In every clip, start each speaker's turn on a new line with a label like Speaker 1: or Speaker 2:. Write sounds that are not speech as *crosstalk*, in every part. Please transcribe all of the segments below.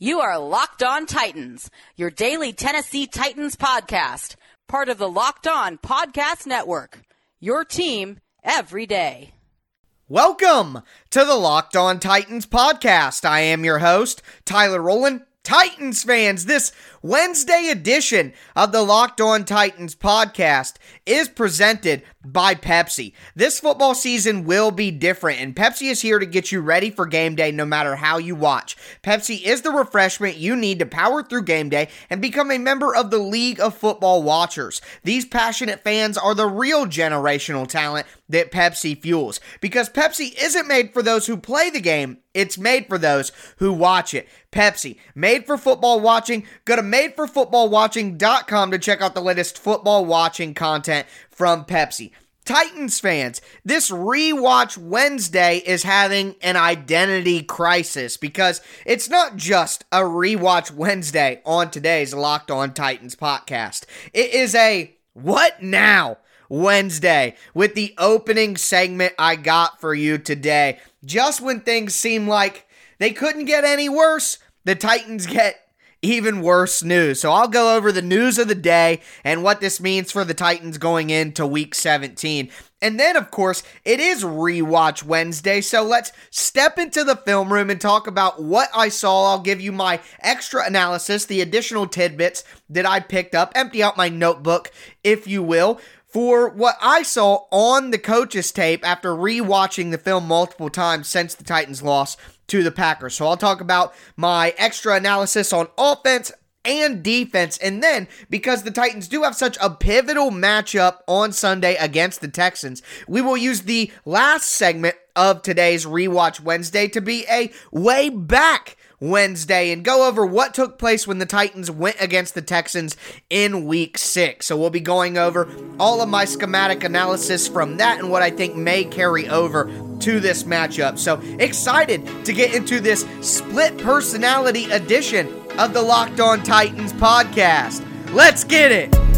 Speaker 1: You are Locked On Titans, your daily Tennessee Titans podcast, part of the Locked On Podcast Network. Your team every day.
Speaker 2: Welcome to the Locked On Titans podcast. I am your host, Tyler Rowland. Titans fans, this Wednesday edition of the Locked On Titans podcast is presented by Pepsi. This football season will be different, and Pepsi is here to get you ready for game day no matter how you watch. Pepsi is the refreshment you need to power through game day and become a member of the League of Football Watchers. These passionate fans are the real generational talent that Pepsi fuels because Pepsi isn't made for those who play the game, it's made for those who watch it. Pepsi, made for football watching. Go to madeforfootballwatching.com to check out the latest football watching content from Pepsi. Titans fans, this rewatch Wednesday is having an identity crisis because it's not just a rewatch Wednesday on today's Locked On Titans podcast. It is a what now Wednesday with the opening segment I got for you today. Just when things seem like they couldn't get any worse, the Titans get even worse news. So I'll go over the news of the day and what this means for the Titans going into week 17. And then, of course, it is rewatch Wednesday. So let's step into the film room and talk about what I saw. I'll give you my extra analysis, the additional tidbits that I picked up, empty out my notebook, if you will for what I saw on the coach's tape after rewatching the film multiple times since the Titans loss to the Packers. So I'll talk about my extra analysis on offense and defense. And then, because the Titans do have such a pivotal matchup on Sunday against the Texans, we will use the last segment of today's Rewatch Wednesday to be a way back Wednesday and go over what took place when the Titans went against the Texans in week six. So we'll be going over all of my schematic analysis from that and what I think may carry over to this matchup. So excited to get into this split personality edition of the Locked On Titans podcast. Let's get it.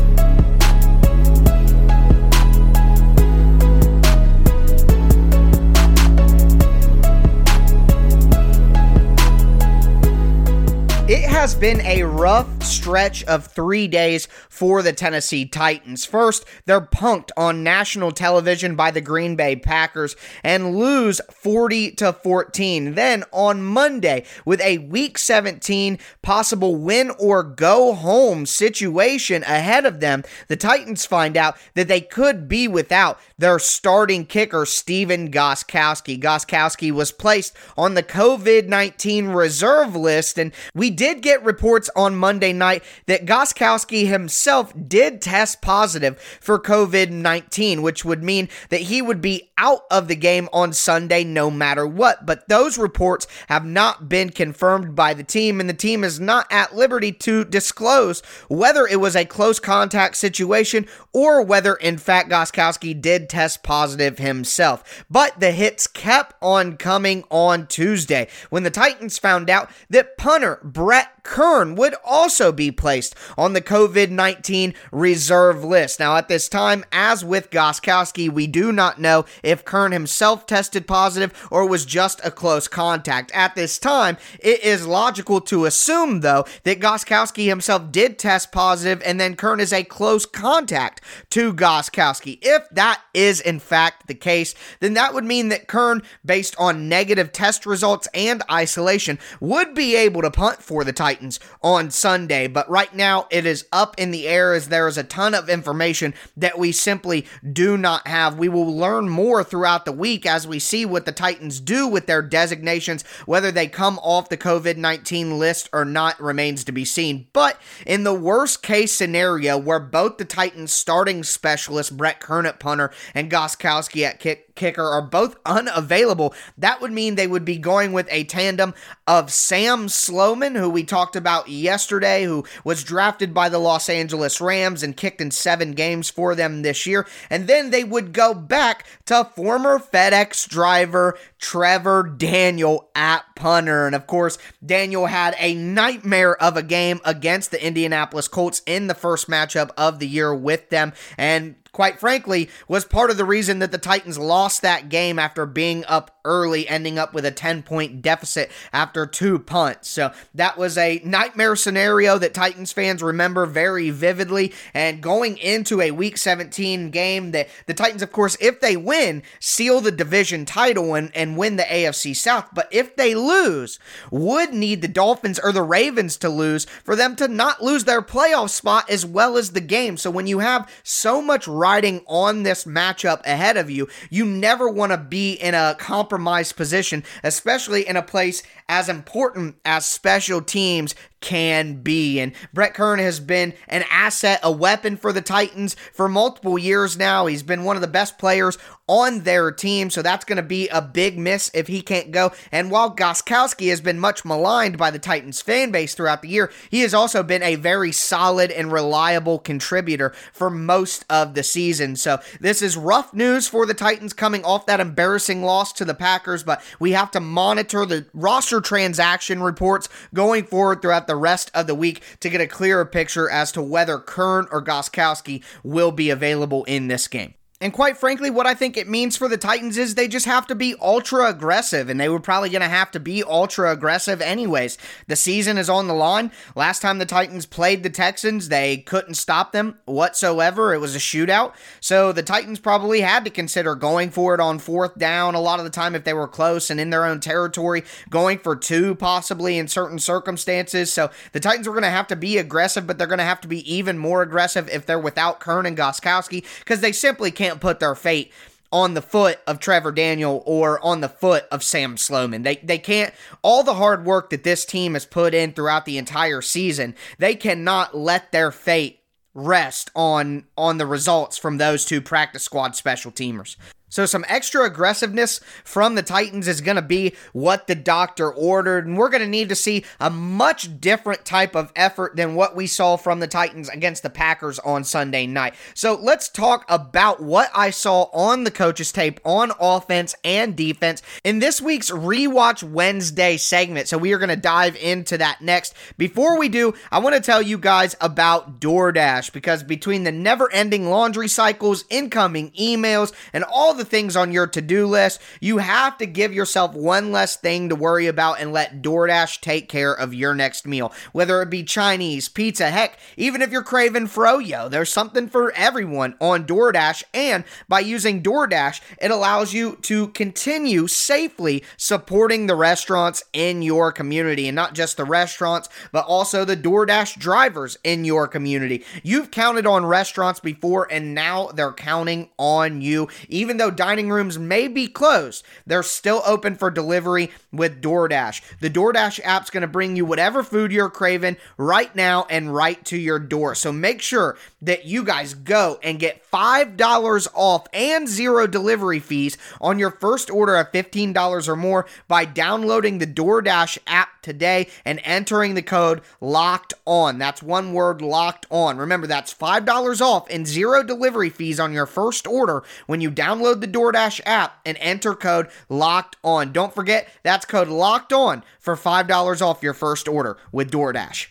Speaker 2: It has been a rough stretch of three days for the Tennessee Titans. First, they're punked on national television by the Green Bay Packers and lose 40 to 14. Then on Monday, with a week 17 possible win or go home situation ahead of them, the Titans find out that they could be without their starting kicker, Stephen Gostkowski. Gostkowski was placed on the COVID 19 reserve list, and we did get reports on Monday night that Gostkowski himself did test positive for COVID 19, which would mean that he would be out of the game on Sunday no matter what. But those reports have not been confirmed by the team, and the team is not at liberty to disclose whether it was a close contact situation or whether, in fact, Gostkowski did test positive himself. But the hits kept on coming on Tuesday when the Titans found out that punter Brett Kern would also be placed on the COVID 19 reserve list. Now, at this time, as with Gostkowski, we do not know if Kern himself tested positive or was just a close contact. At this time, it is logical to assume, though, that Gostkowski himself did test positive and then Kern is a close contact to Gostkowski. If that is in fact the case, then that would mean that Kern, based on negative test results and isolation, would be able to punt for the Titans on Sunday. But right now, it is up in the air as there is a ton of information that we simply do not have. We will learn more throughout the week as we see what the Titans do with their designations. Whether they come off the COVID 19 list or not remains to be seen. But in the worst case scenario, where both the Titans starting specialist, Brett Kern at punter, and Gostkowski at kick kicker are both unavailable, that would mean they would be going with a tandem of Sam Sloman, who we talked about yesterday, who was drafted by the Los Angeles Rams and kicked in seven games for them this year. And then they would go back to former FedEx driver Trevor Daniel at punter. And of course, Daniel had a nightmare of a game against the Indianapolis Colts in the first matchup of the year with them. And quite frankly, was part of the reason that the Titans lost that game after being up early, ending up with a 10 point deficit after two punts. So that was a nightmare scenario that Titans fans remember very vividly. And going into a week 17 game, that the Titans, of course, if they win, seal the division title and, and win the AFC South. But if they lose, would need the Dolphins or the Ravens to lose for them to not lose their playoff spot as well as the game. So when you have so much riding on this matchup ahead of you, you never want to be in a compromised position, especially in a place as important as special teams can be. And Brett Kern has been an asset, a weapon for the Titans for multiple years now. He's been one of the best players on their team, so that's going to be a big miss if he can't go. And while Gostkowski has been much maligned by the Titans fan base throughout the year, he has also been a very solid and reliable contributor for most of the season. So this is rough news for the Titans coming off that embarrassing loss to the Packers, but we have to monitor the roster transaction reports going forward throughout the rest of the week to get a clearer picture as to whether Kern or Gostkowski will be available in this game. And quite frankly, what I think it means for the Titans is they just have to be ultra aggressive, and they were probably going to have to be ultra aggressive anyways. The season is on the line. Last time the Titans played the Texans, they couldn't stop them whatsoever. It was a shootout. So the Titans probably had to consider going for it on fourth down a lot of the time if they were close and in their own territory, going for two possibly in certain circumstances. So the Titans were going to have to be aggressive, but they're going to have to be even more aggressive if they're without Kern and Gostkowski because they simply can't can't put their fate on the foot of Trevor Daniel or on the foot of Sam Sloman. They they can't all the hard work that this team has put in throughout the entire season, they cannot let their fate rest on on the results from those two practice squad special teamers. So, some extra aggressiveness from the Titans is going to be what the doctor ordered. And we're going to need to see a much different type of effort than what we saw from the Titans against the Packers on Sunday night. So, let's talk about what I saw on the coaches' tape on offense and defense in this week's Rewatch Wednesday segment. So, we are going to dive into that next. Before we do, I want to tell you guys about DoorDash because between the never ending laundry cycles, incoming emails, and all the things on your to do list, you have to give yourself one less thing to worry about and let DoorDash take care of your next meal. Whether it be Chinese, pizza, heck, even if you're craving froyo, there's something for everyone on DoorDash. And by using DoorDash, it allows you to continue safely supporting the restaurants in your community. And not just the restaurants, but also the DoorDash drivers in your community. You've counted on restaurants before, and now they're counting on you. Even though though dining rooms may be closed, they're still open for delivery with DoorDash. The DoorDash app's going to bring you whatever food you're craving right now and right to your door. So make sure that you guys go and get $5 off and zero delivery fees on your first order of $15 or more by downloading the DoorDash app today and entering the code locked on. That's one word locked on. Remember, that's $5 off and zero delivery fees on your first order when you download the DoorDash app and enter code locked on. Don't forget, that's code locked on for $5 off your first order with DoorDash.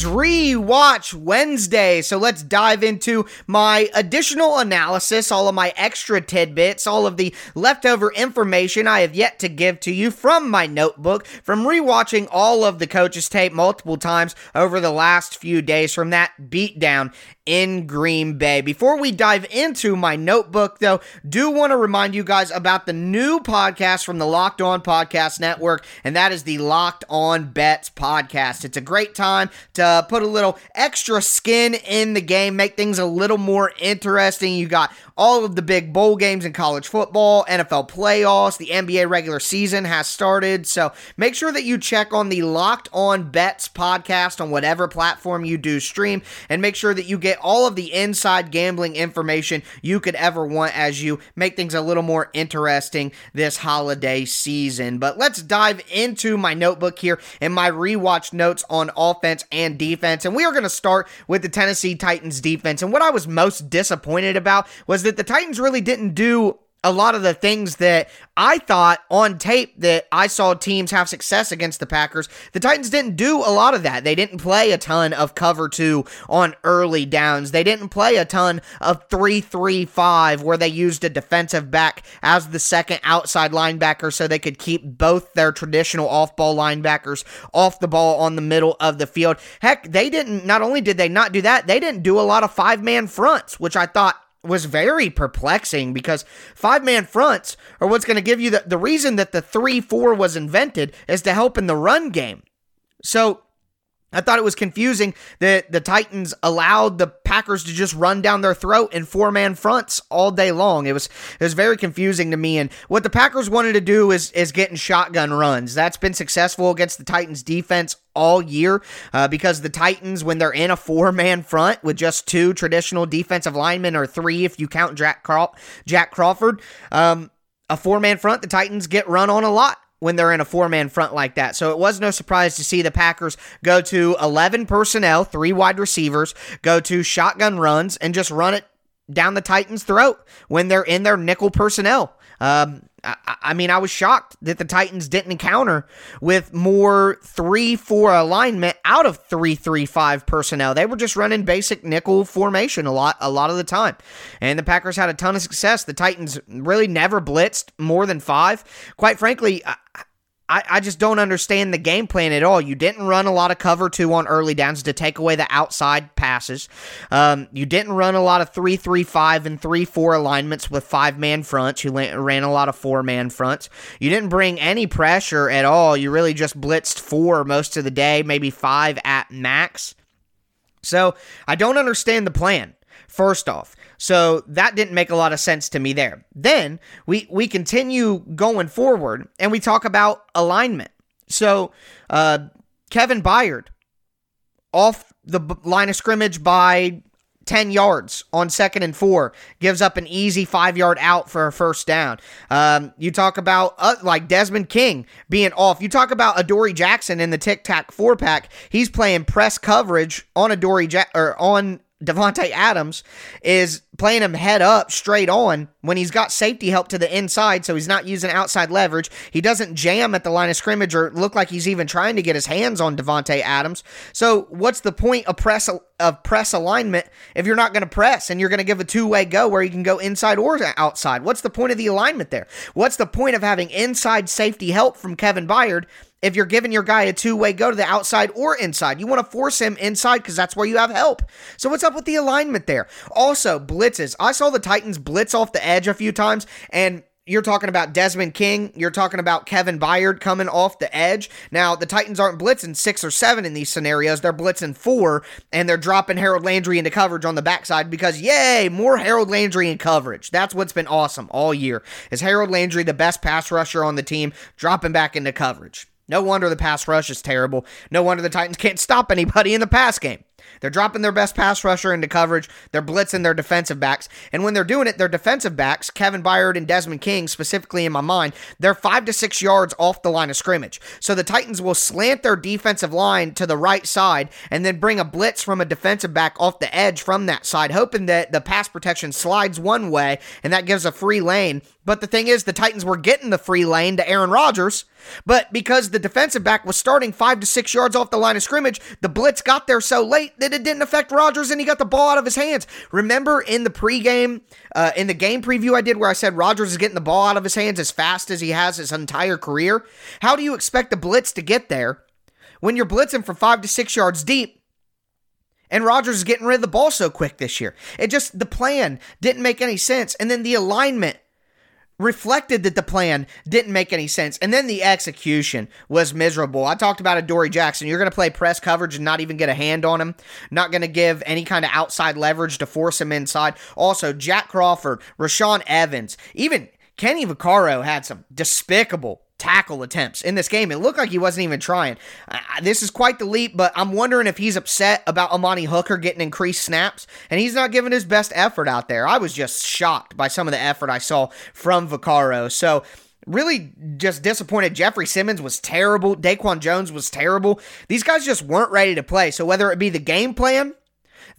Speaker 2: Is rewatch Wednesday, so let's dive into my additional analysis, all of my extra tidbits, all of the leftover information I have yet to give to you from my notebook, from rewatching all of the coaches' tape multiple times over the last few days from that beatdown in Green Bay. Before we dive into my notebook, though, do want to remind you guys about the new podcast from the Locked On Podcast Network, and that is the Locked On Bets podcast. It's a great time to put a little extra skin in the game, make things a little more interesting. You got all of the big bowl games in college football, NFL playoffs, the NBA regular season has started. So make sure that you check on the Locked On Bets podcast on whatever platform you do stream, and make sure that you get all of the inside gambling information you could ever want as you make things a little more interesting this holiday season. But let's dive into my notebook here and my rewatch notes on offense and defense. And we are going to start with the Tennessee Titans defense. And what I was most disappointed about was that the Titans really didn't do a lot of the things that I thought on tape that I saw teams have success against the Packers. The Titans didn't do a lot of that. They didn't play a ton of cover two on early downs. They didn't play a ton of 3 3 5 where they used a defensive back as the second outside linebacker so they could keep both their traditional off ball linebackers off the ball on the middle of the field. Heck, they didn't, not only did they not do that, they didn't do a lot of five man fronts, which I thought was very perplexing because five man fronts are what's going to give you the, the reason that the 3 4 was invented is to help in the run game. So I thought it was confusing that the Titans allowed the Packers to just run down their throat in four man fronts all day long. It was it was very confusing to me. And what the Packers wanted to do is is getting shotgun runs. That's been successful against the Titans defense all year uh, because the Titans, when they're in a four man front with just two traditional defensive linemen or three if you count Jack, Craw- Jack Crawford, um, a four man front, the Titans get run on a lot when they're in a four man front like that. So it was no surprise to see the Packers go to 11 personnel, three wide receivers, go to shotgun runs, and just run it down the Titans' throat when they're in their nickel personnel. Um, I, mean, I was shocked that the Titans didn't encounter with more 3 4 alignment out of 3 3 5 personnel. They were just running basic nickel formation a lot, a lot of the time. And the Packers had a ton of success. The Titans really never blitzed more than five. Quite frankly, I, I just don't understand the game plan at all. You didn't run a lot of cover two on early downs to take away the outside passes. Um, you didn't run a lot of three three five and three four alignments with five man fronts. You ran a lot of four man fronts. You didn't bring any pressure at all. You really just blitzed four most of the day, maybe five at max. So I don't understand the plan first off. So that didn't make a lot of sense to me there. Then we we continue going forward and we talk about alignment. So uh, Kevin Byard off the line of scrimmage by 10 yards on second and four, gives up an easy five yard out for a first down. Um, you talk about uh, like Desmond King being off. You talk about Adoree Jackson in the tic tac four pack. He's playing press coverage on Adoree ja- or on Davante Adams is playing him head up straight on when he's got safety help to the inside, so he's not using outside leverage. He doesn't jam at the line of scrimmage or look like he's even trying to get his hands on Davante Adams. So what's the point of press of press alignment if you're not going to press and you're going to give a two way go where you can go inside or outside? What's the point of the alignment there? What's the point of having inside safety help from Kevin Byard if you're giving your guy a two way go to the outside or inside. You want to force him inside because that's where you have help. So, what's up with the alignment there? Also, blitzes. I saw the Titans blitz off the edge a few times, and you're talking about Desmond King. You're talking about Kevin Byard coming off the edge. Now, the Titans aren't blitzing six or seven in these scenarios. They're blitzing four, and they're dropping Harold Landry into coverage on the backside because, yay, more Harold Landry in coverage. That's what's been awesome all year. Is Harold Landry the best pass rusher on the team, dropping back into coverage? No wonder the pass rush is terrible. No wonder the Titans can't stop anybody in the pass game. They're dropping their best pass rusher into coverage. They're blitzing their defensive backs. And when they're doing it, their defensive backs, Kevin Byard and Desmond King, specifically in my mind, they're five to six yards off the line of scrimmage. So the Titans will slant their defensive line to the right side and then bring a blitz from a defensive back off the edge from that side, hoping that the pass protection slides one way and that gives a free lane. But the thing is, the Titans were getting the free lane to Aaron Rodgers. But because the defensive back was starting five to six yards off the line of scrimmage, the blitz got there so late that it didn't affect Rodgers and he got the ball out of his hands. Remember in the pregame, uh, in the game preview I did where I said Rodgers is getting the ball out of his hands as fast as he has his entire career? How do you expect the blitz to get there when you're blitzing from five to six yards deep? And Rodgers is getting rid of the ball so quick this year. It just, the plan didn't make any sense. And then the alignment reflected that the plan didn't make any sense. And then the execution was miserable. I talked about Adoree Jackson. You're going to play press coverage and not even get a hand on him. Not going to give any kind of outside leverage to force him inside. Also, Jack Crawford, Rashaan Evans, even Kenny Vaccaro had some despicable tackle attempts in this game. It looked like he wasn't even trying. Uh, this is quite the leap, but I'm wondering if he's upset about Amani Hooker getting increased snaps and he's not giving his best effort out there. I was just shocked by some of the effort I saw from Vaccaro. So, really just disappointed. Jeffrey Simmons was terrible. Daquan Jones was terrible. These guys just weren't ready to play. So, whether it be the game plan,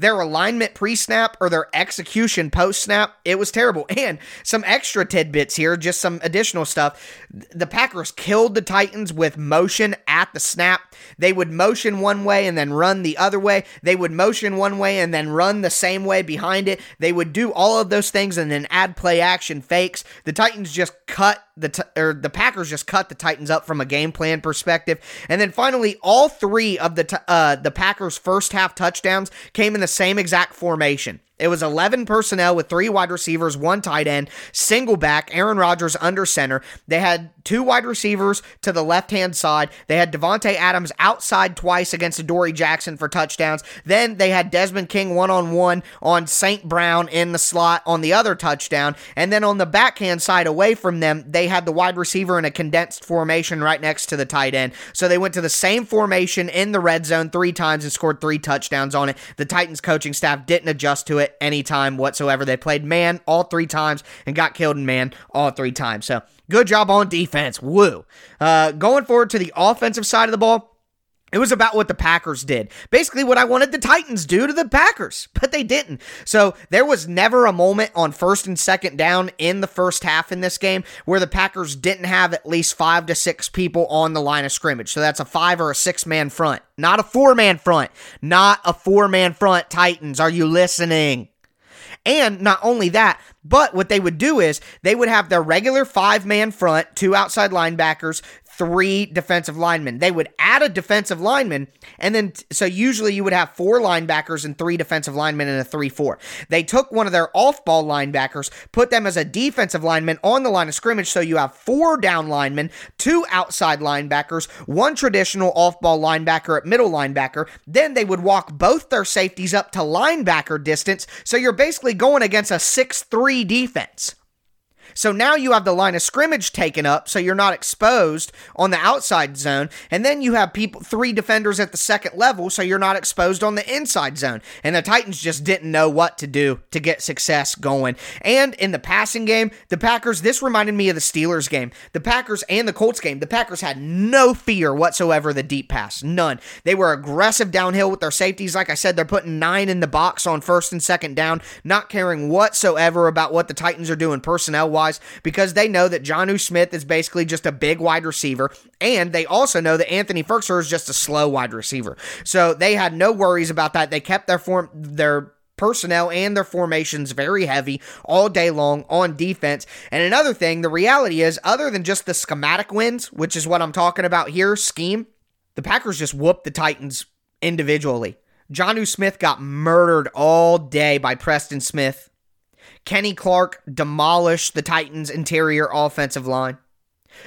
Speaker 2: Their alignment pre snap or their execution post snap, it was terrible. And some extra tidbits here, just some additional stuff. The Packers killed the Titans with motion at the snap. They would motion one way and then run the other way. They would motion one way and then run the same way behind it. They would do all of those things and then add play action fakes. The Titans just cut the t- or the Packers just cut the Titans up from a game plan perspective. And then finally, all three of the t- uh, the Packers' first half touchdowns came in the same exact formation. It was 11 personnel with three wide receivers, one tight end, single back, Aaron Rodgers under center. They had two wide receivers to the left hand side. They had Davante Adams outside twice against Adoree Jackson for touchdowns. Then they had Desmond King one on one on St. Brown in the slot on the other touchdown. And then on the backhand side away from them, they had the wide receiver in a condensed formation right next to the tight end. So they went to the same formation in the red zone three times and scored three touchdowns on it. The Titans coaching staff didn't adjust to it anytime whatsoever. They played man all three times and got killed in man all three times. So good job on defense. Woo. Uh, going forward to the offensive side of the ball. It was about what the Packers did. Basically, what I wanted the Titans do to the Packers, *laughs* but they didn't. So there was never a moment on first and second down in the first half in this game where the Packers didn't have at least five to six people on the line of scrimmage. So that's a five or a six man front, not a four man front, not a four man front. Titans, are you listening? And not only that, but what they would do is they would have their regular five man front, two outside linebackers, three defensive linemen. They would add a defensive lineman, and then so usually you would have four linebackers and three defensive linemen in a 3 4. They took one of their off ball linebackers, put them as a defensive lineman on the line of scrimmage, so you have four down linemen, two outside linebackers, one traditional off ball linebacker at middle linebacker. Then they would walk both their safeties up to linebacker distance, so you're basically going against a 6 3 defense. So now you have the line of scrimmage taken up, so you're not exposed on the outside zone. And then you have people, three defenders at the second level, so you're not exposed on the inside zone. And the Titans just didn't know what to do to get success going. And in the passing game, the Packers, this reminded me of the Steelers game. The Packers and the Colts game, the Packers had no fear whatsoever the deep pass. None. They were aggressive downhill with their safeties. Like I said, they're putting nine in the box on first and second down, not caring whatsoever about what the Titans are doing personnel wise wise because they know that Jonnu Smith is basically just a big wide receiver, and they also know that Anthony Firkser is just a slow wide receiver. So they had no worries about that. They kept their form their personnel and their formations very heavy all day long on defense. And another thing, the reality is, other than just the schematic wins, which is what I'm talking about here, scheme, the Packers just whooped the Titans individually. Jonnu Smith got murdered all day by Preston Smith. Kenny Clark demolished the Titans' interior offensive line.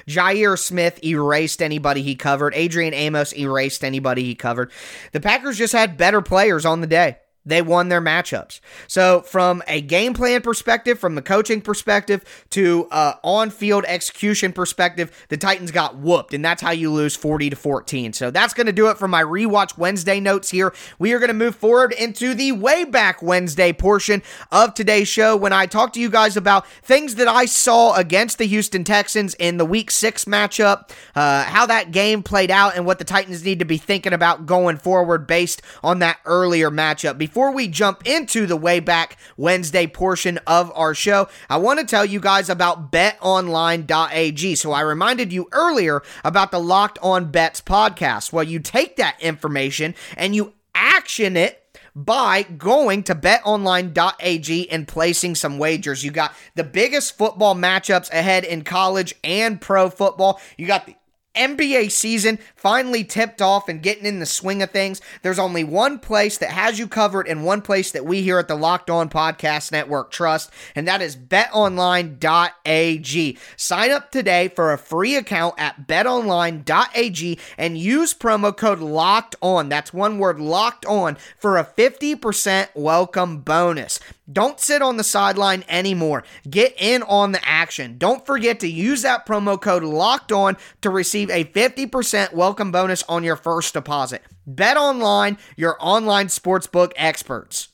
Speaker 2: Jair Smith erased anybody he covered. Adrian Amos erased anybody he covered. The Packers just had better players on the day they won their matchups. So, from a game plan perspective, from the coaching perspective to uh, on-field execution perspective, the Titans got whooped, and that's how you lose 40 to 14. So that's going to do it for my rewatch Wednesday notes here. We are going to move forward into the way back Wednesday portion of today's show when I talk to you guys about things that I saw against the Houston Texans in the Week Six matchup, uh, how that game played out, and what the Titans need to be thinking about going forward based on that earlier matchup. Before we jump into the way back Wednesday portion of our show, I want to tell you guys about betonline.ag. So I reminded you earlier about the Locked On Bets podcast. Well, you take that information and you action it by going to betonline.ag and placing some wagers. You got the biggest football matchups ahead in college and pro football. You got the NBA season finally tipped off and getting in the swing of things. There's only one place that has you covered and one place that we here at the Locked On Podcast Network trust, and that is betonline.ag. Sign up today for a free account at betonline.ag and use promo code LOCKED ON. That's one word locked on for a 50% welcome bonus. Don't sit on the sideline anymore. Get in on the action. Don't forget to use that promo code locked on to receive a 50% welcome bonus on your first deposit. Bet online, your online sportsbook experts.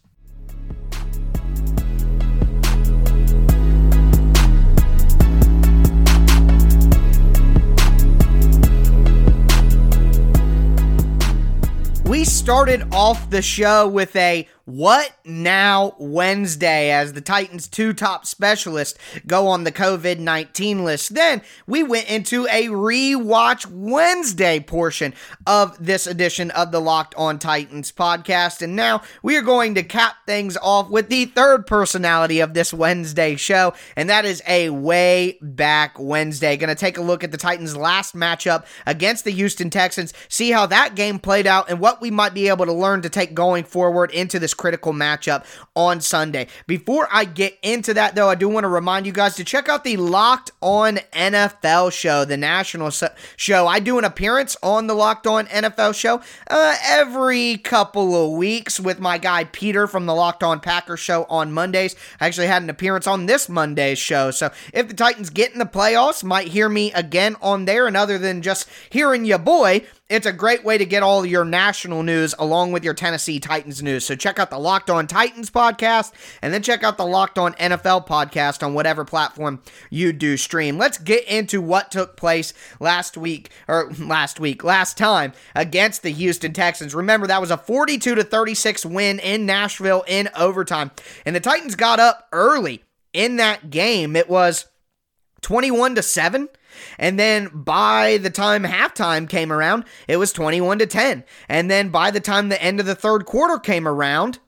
Speaker 2: We started off the show with a What now Wednesday as the Titans' two top specialists go on the COVID 19 list? Then we went into a rewatch Wednesday portion of this edition of the Locked On Titans podcast. And now we are going to cap things off with the third personality of this Wednesday show, and that is a way back Wednesday. Going to take a look at the Titans' last matchup against the Houston Texans, see how that game played out, and what we might be able to learn to take going forward into this critical matchup on Sunday. Before I get into that, though, I do want to remind you guys to check out the Locked On NFL show, the national show. I do an appearance on the Locked On NFL show uh, every couple of weeks with my guy Peter from the Locked On Packers show on Mondays. I actually had an appearance on this Monday's show. So if the Titans get in the playoffs, might hear me again on there. And other than just hearing your boy, it's a great way to get all your national news along with your Tennessee Titans news. So check out the Locked On Titans podcast and then check out the Locked On NFL podcast on whatever platform you do stream. Let's get into what took place last week or last week, last time against the Houston Texans. Remember that was a 42 to 36 win in Nashville in overtime. And the Titans got up early in that game. It was 21 to 7 and then by the time halftime came around, it was 21 to 10. And then by the time the end of the third quarter came around,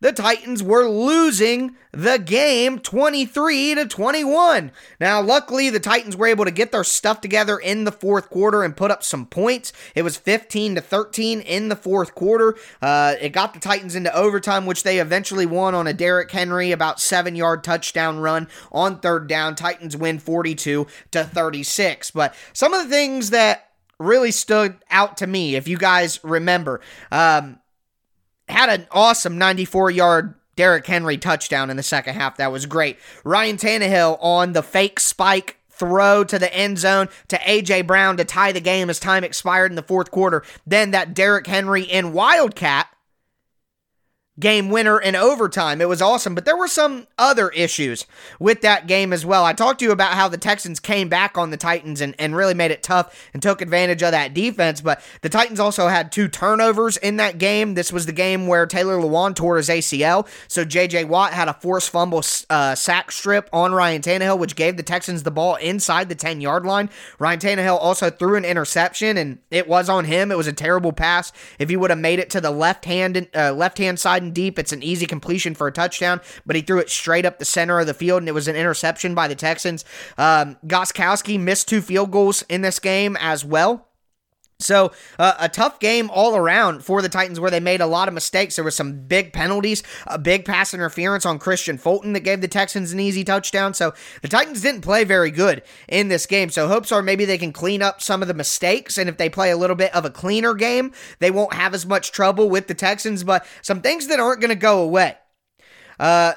Speaker 2: the Titans were losing the game 23 to 21. Now, luckily, the Titans were able to get their stuff together in the fourth quarter and put up some points. It was 15 to 13 in the fourth quarter. Uh, it got the Titans into overtime, which they eventually won on a Derrick Henry about seven yard touchdown run on third down. Titans win 42 to 36. But some of the things that really stood out to me, if you guys remember, um, had an awesome 94 yard Derrick Henry touchdown in the second half. That was great. Ryan Tannehill on the fake spike throw to the end zone to AJ Brown to tie the game as time expired in the fourth quarter. Then that Derrick Henry in Wildcat game winner in overtime. It was awesome, but there were some other issues with that game as well. I talked to you about how the Texans came back on the Titans and, and really made it tough and took advantage of that defense, but the Titans also had two turnovers in that game. This was the game where Taylor Lewan tore his ACL, so JJ Watt had a forced fumble uh, sack strip on Ryan Tannehill, which gave the Texans the ball inside the 10 yard line. Ryan Tannehill also threw an interception, and it was on him. It was a terrible pass. If he would have made it to the left hand, uh, left hand side deep. It's an easy completion for a touchdown, but he threw it straight up the center of the field, and it was an interception by the Texans. Um, Gostkowski missed two field goals in this game as well. So, uh, a tough game all around for the Titans where they made a lot of mistakes. There were some big penalties, a big pass interference on Kristian Fulton that gave the Texans an easy touchdown. So, the Titans didn't play very good in this game. So, hopes are maybe they can clean up some of the mistakes. And if they play a little bit of a cleaner game, they won't have as much trouble with the Texans. But some things that aren't going to go away. Uh,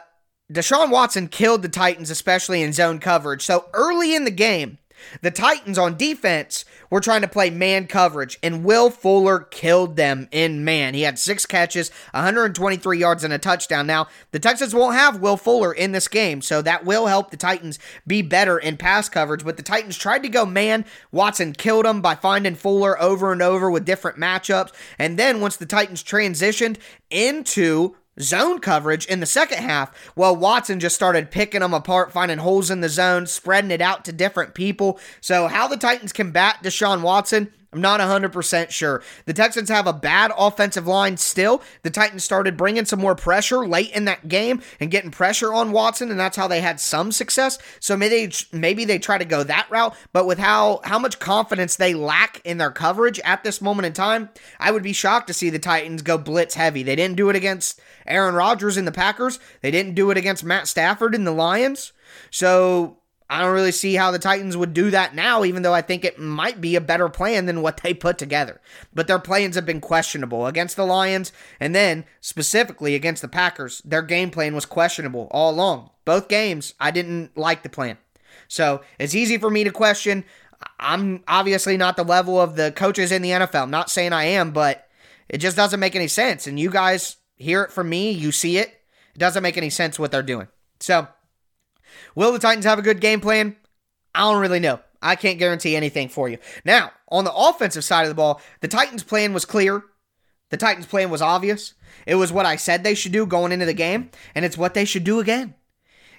Speaker 2: Deshaun Watson killed the Titans, especially in zone coverage. So, early in the game, the Titans on defense were trying to play man coverage, and Will Fuller killed them in man. He had six catches, 123 yards, and a touchdown. Now, the Texans won't have Will Fuller in this game, so that will help the Titans be better in pass coverage. But the Titans tried to go man. Watson killed them by finding Fuller over and over with different matchups. And then once the Titans transitioned into zone coverage in the second half, well, Watson just started picking them apart, finding holes in the zone, spreading it out to different people. So, how the Titans combat Deshaun Watson, I'm not 100% sure. The Texans have a bad offensive line still. The Titans started bringing some more pressure late in that game and getting pressure on Watson, and that's how they had some success. So maybe they, maybe they try to go that route, but with how, how much confidence they lack in their coverage at this moment in time, I would be shocked to see the Titans go blitz heavy. They didn't do it against Aaron Rodgers in the Packers, they didn't do it against Matt Stafford in the Lions. So I don't really see how the Titans would do that now, even though I think it might be a better plan than what they put together. But their plans have been questionable against the Lions, and then specifically against the Packers. Their game plan was questionable all along. Both games, I didn't like the plan. So it's easy for me to question. I'm obviously not the level of the coaches in the NFL. I'm not saying I am, but it just doesn't make any sense. And you guys hear it from me, you see it. It doesn't make any sense what they're doing. So Will the Titans have a good game plan? I don't really know. I can't guarantee anything for you. Now, on the offensive side of the ball, the Titans' plan was clear. The Titans' plan was obvious. It was what I said they should do going into the game, and it's what they should do again.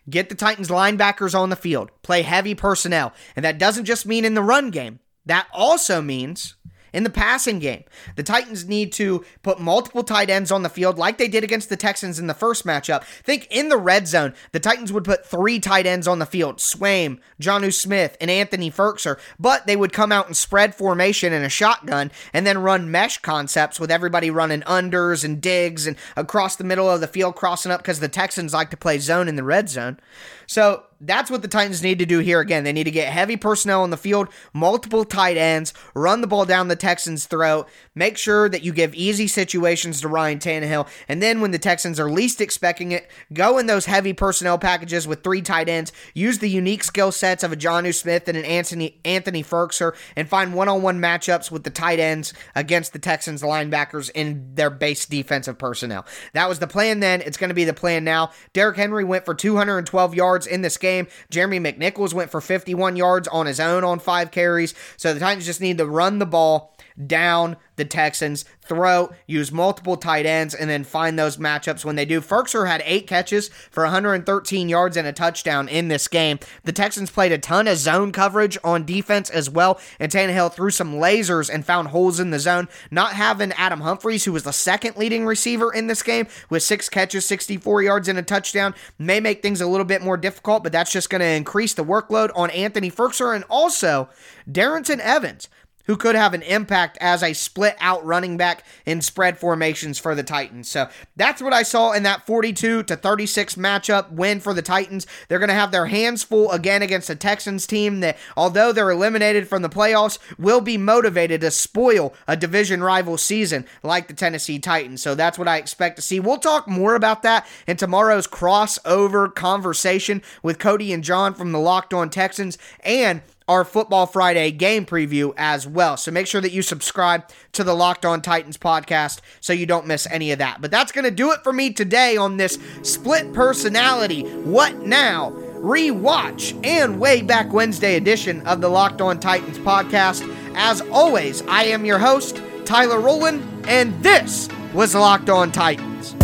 Speaker 2: Get the Titans linebackers on the field, play heavy personnel, and that doesn't just mean in the run game. That also means in the passing game. The Titans need to put multiple tight ends on the field like they did against the Texans in the first matchup. Think in the red zone, the Titans would put three tight ends on the field Swaim, Jonnu Smith, and Anthony Firkser, but they would come out in spread formation in a shotgun and then run mesh concepts with everybody running unders and digs and across the middle of the field crossing up because the Texans like to play zone in the red zone. So that's what the Titans need to do here again. They need to get heavy personnel on the field, multiple tight ends, run the ball down the Texans' throat, make sure that you give easy situations to Ryan Tannehill, and then when the Texans are least expecting it, go in those heavy personnel packages with three tight ends, use the unique skill sets of a Jonnu Smith and an Anthony Anthony Firkser, and find one-on-one matchups with the tight ends against the Texans linebackers in their base defensive personnel. That was the plan then. It's going to be the plan now. Derrick Henry went for 212 yards yards in this game. Jeremy McNichols went for 51 yards on his own on five carries. So the Titans just need to run the ball down the Texans, throat, use multiple tight ends, and then find those matchups when they do. Firkser had eight catches for 113 yards and a touchdown in this game. The Texans played a ton of zone coverage on defense as well, and Tannehill threw some lasers and found holes in the zone. Not having Adam Humphries, who was the second leading receiver in this game with six catches, 64 yards, and a touchdown, may make things a little bit more difficult, but that's just going to increase the workload on Anthony Firkser and also Darrynton Evans who could have an impact as a split out running back in spread formations for the Titans. So that's what I saw in that 42 to 36 matchup win for the Titans. They're going to have their hands full again against the Texans team that, although they're eliminated from the playoffs, will be motivated to spoil a division rival season like the Tennessee Titans. So that's what I expect to see. We'll talk more about that in tomorrow's crossover conversation with Cody and John from the Locked On Texans and our Football Friday game preview as well. So make sure that you subscribe to the Locked On Titans podcast so you don't miss any of that. But that's going to do it for me today on this split personality, what now? Rewatch and way back Wednesday edition of the Locked On Titans podcast. As always, I am your host, Tyler Rowland, and this was Locked On Titans.